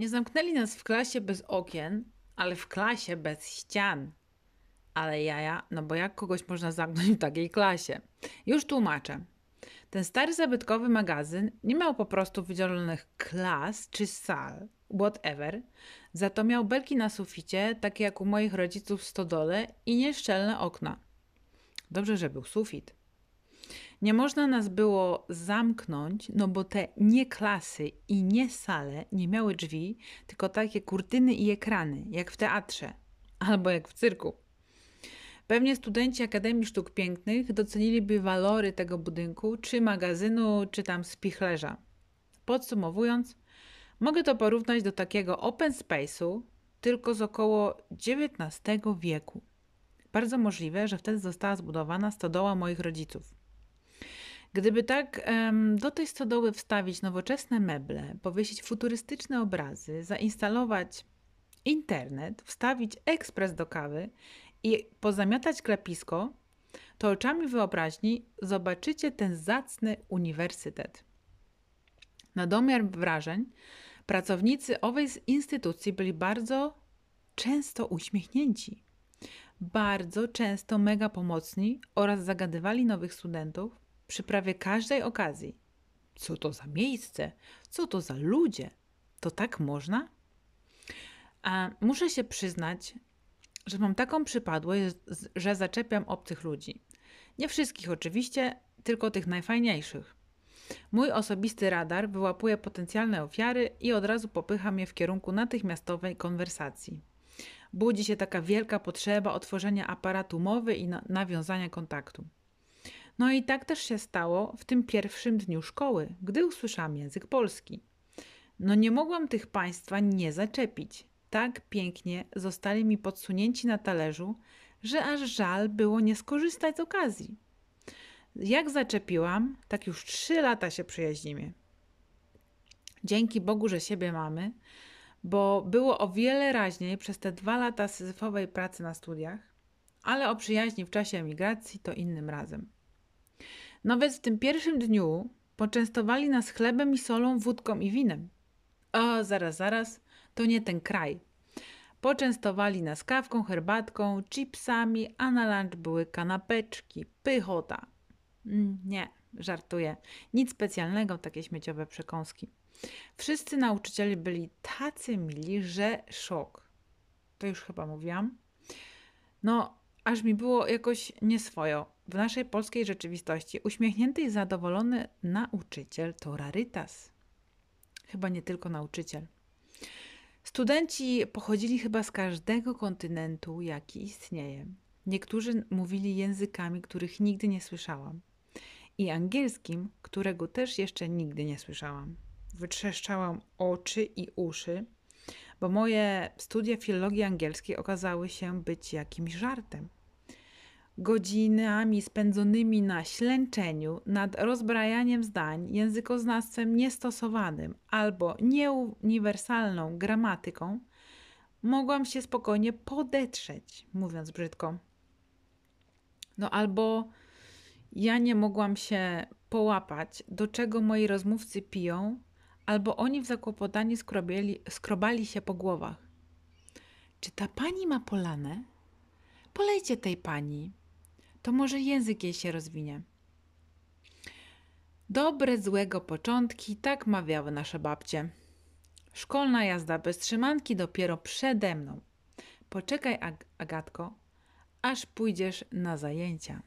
Nie zamknęli nas w klasie bez okien, ale w klasie bez ścian. Ale jaja, no bo jak kogoś można zamknąć w takiej klasie? Już tłumaczę. Ten stary zabytkowy magazyn nie miał po prostu wydzielonych klas czy sal, whatever, za to miał belki na suficie, takie jak u moich rodziców w stodole i nieszczelne okna. Dobrze, że był sufit. Nie można nas było zamknąć, no bo te nie klasy i nie sale nie miały drzwi, tylko takie kurtyny i ekrany, jak w teatrze albo jak w cyrku. Pewnie studenci Akademii Sztuk Pięknych doceniliby walory tego budynku, czy magazynu, czy tam spichlerza. Podsumowując, mogę to porównać do takiego open space'u, tylko z około XIX wieku. Bardzo możliwe, że wtedy została zbudowana stodoła moich rodziców. Gdyby tak do tej stodoły wstawić nowoczesne meble, powiesić futurystyczne obrazy, zainstalować internet, wstawić ekspres do kawy i pozamiatać klepisko, to oczami wyobraźni zobaczycie ten zacny uniwersytet. Na domiar wrażeń, pracownicy owej instytucji byli bardzo często uśmiechnięci, bardzo często mega pomocni oraz zagadywali nowych studentów przy prawie każdej okazji. Co to za miejsce? Co to za ludzie? To tak można? A muszę się przyznać, że mam taką przypadłość, że zaczepiam obcych ludzi. Nie wszystkich oczywiście, tylko tych najfajniejszych. Mój osobisty radar wyłapuje potencjalne ofiary i od razu popycha mnie w kierunku natychmiastowej konwersacji. Budzi się taka wielka potrzeba otworzenia aparatu mowy i nawiązania kontaktu. No i tak też się stało w tym pierwszym dniu szkoły, gdy usłyszałam język polski. No nie mogłam tych państwa nie zaczepić. Tak pięknie zostali mi podsunięci na talerzu, że aż żal było nie skorzystać z okazji. Jak zaczepiłam, tak już trzy lata się przyjaźnimy. Dzięki Bogu, że siebie mamy, bo było o wiele raźniej przez te dwa lata syzyfowej pracy na studiach, ale o przyjaźni w czasie emigracji to innym razem. Więc w tym pierwszym dniu poczęstowali nas chlebem i solą, wódką i winem. O, zaraz, zaraz, to nie ten kraj. Poczęstowali nas kawką, herbatką, chipsami, a na lunch były kanapeczki, pychota. Mm, nie, żartuję. Nic specjalnego, takie śmieciowe przekąski. Wszyscy nauczyciele byli tacy mili, że szok. To już chyba mówiłam. No, aż mi było jakoś nieswojo. W naszej polskiej rzeczywistości uśmiechnięty i zadowolony nauczyciel to rarytas. Chyba nie tylko nauczyciel. Studenci pochodzili chyba z każdego kontynentu, jaki istnieje. Niektórzy mówili językami, których nigdy nie słyszałam, i angielskim, którego też jeszcze nigdy nie słyszałam. Wytrzeszczałam oczy i uszy, bo moje studia filologii angielskiej okazały się być jakimś żartem godzinami spędzonymi na ślęczeniu nad rozbrajaniem zdań językoznawstwem niestosowanym albo nieuniwersalną gramatyką, mogłam się spokojnie podetrzeć, mówiąc brzydko. No albo ja nie mogłam się połapać, do czego moi rozmówcy piją, albo oni w zakłopotaniu skrobali, skrobali się po głowach. Czy ta pani ma polanę? Polejcie tej pani to może język jej się rozwinie. Dobre, złego początki, tak mawiały nasze babcie. Szkolna jazda bez trzymanki dopiero przede mną. Poczekaj, Ag Agatko, aż pójdziesz na zajęcia.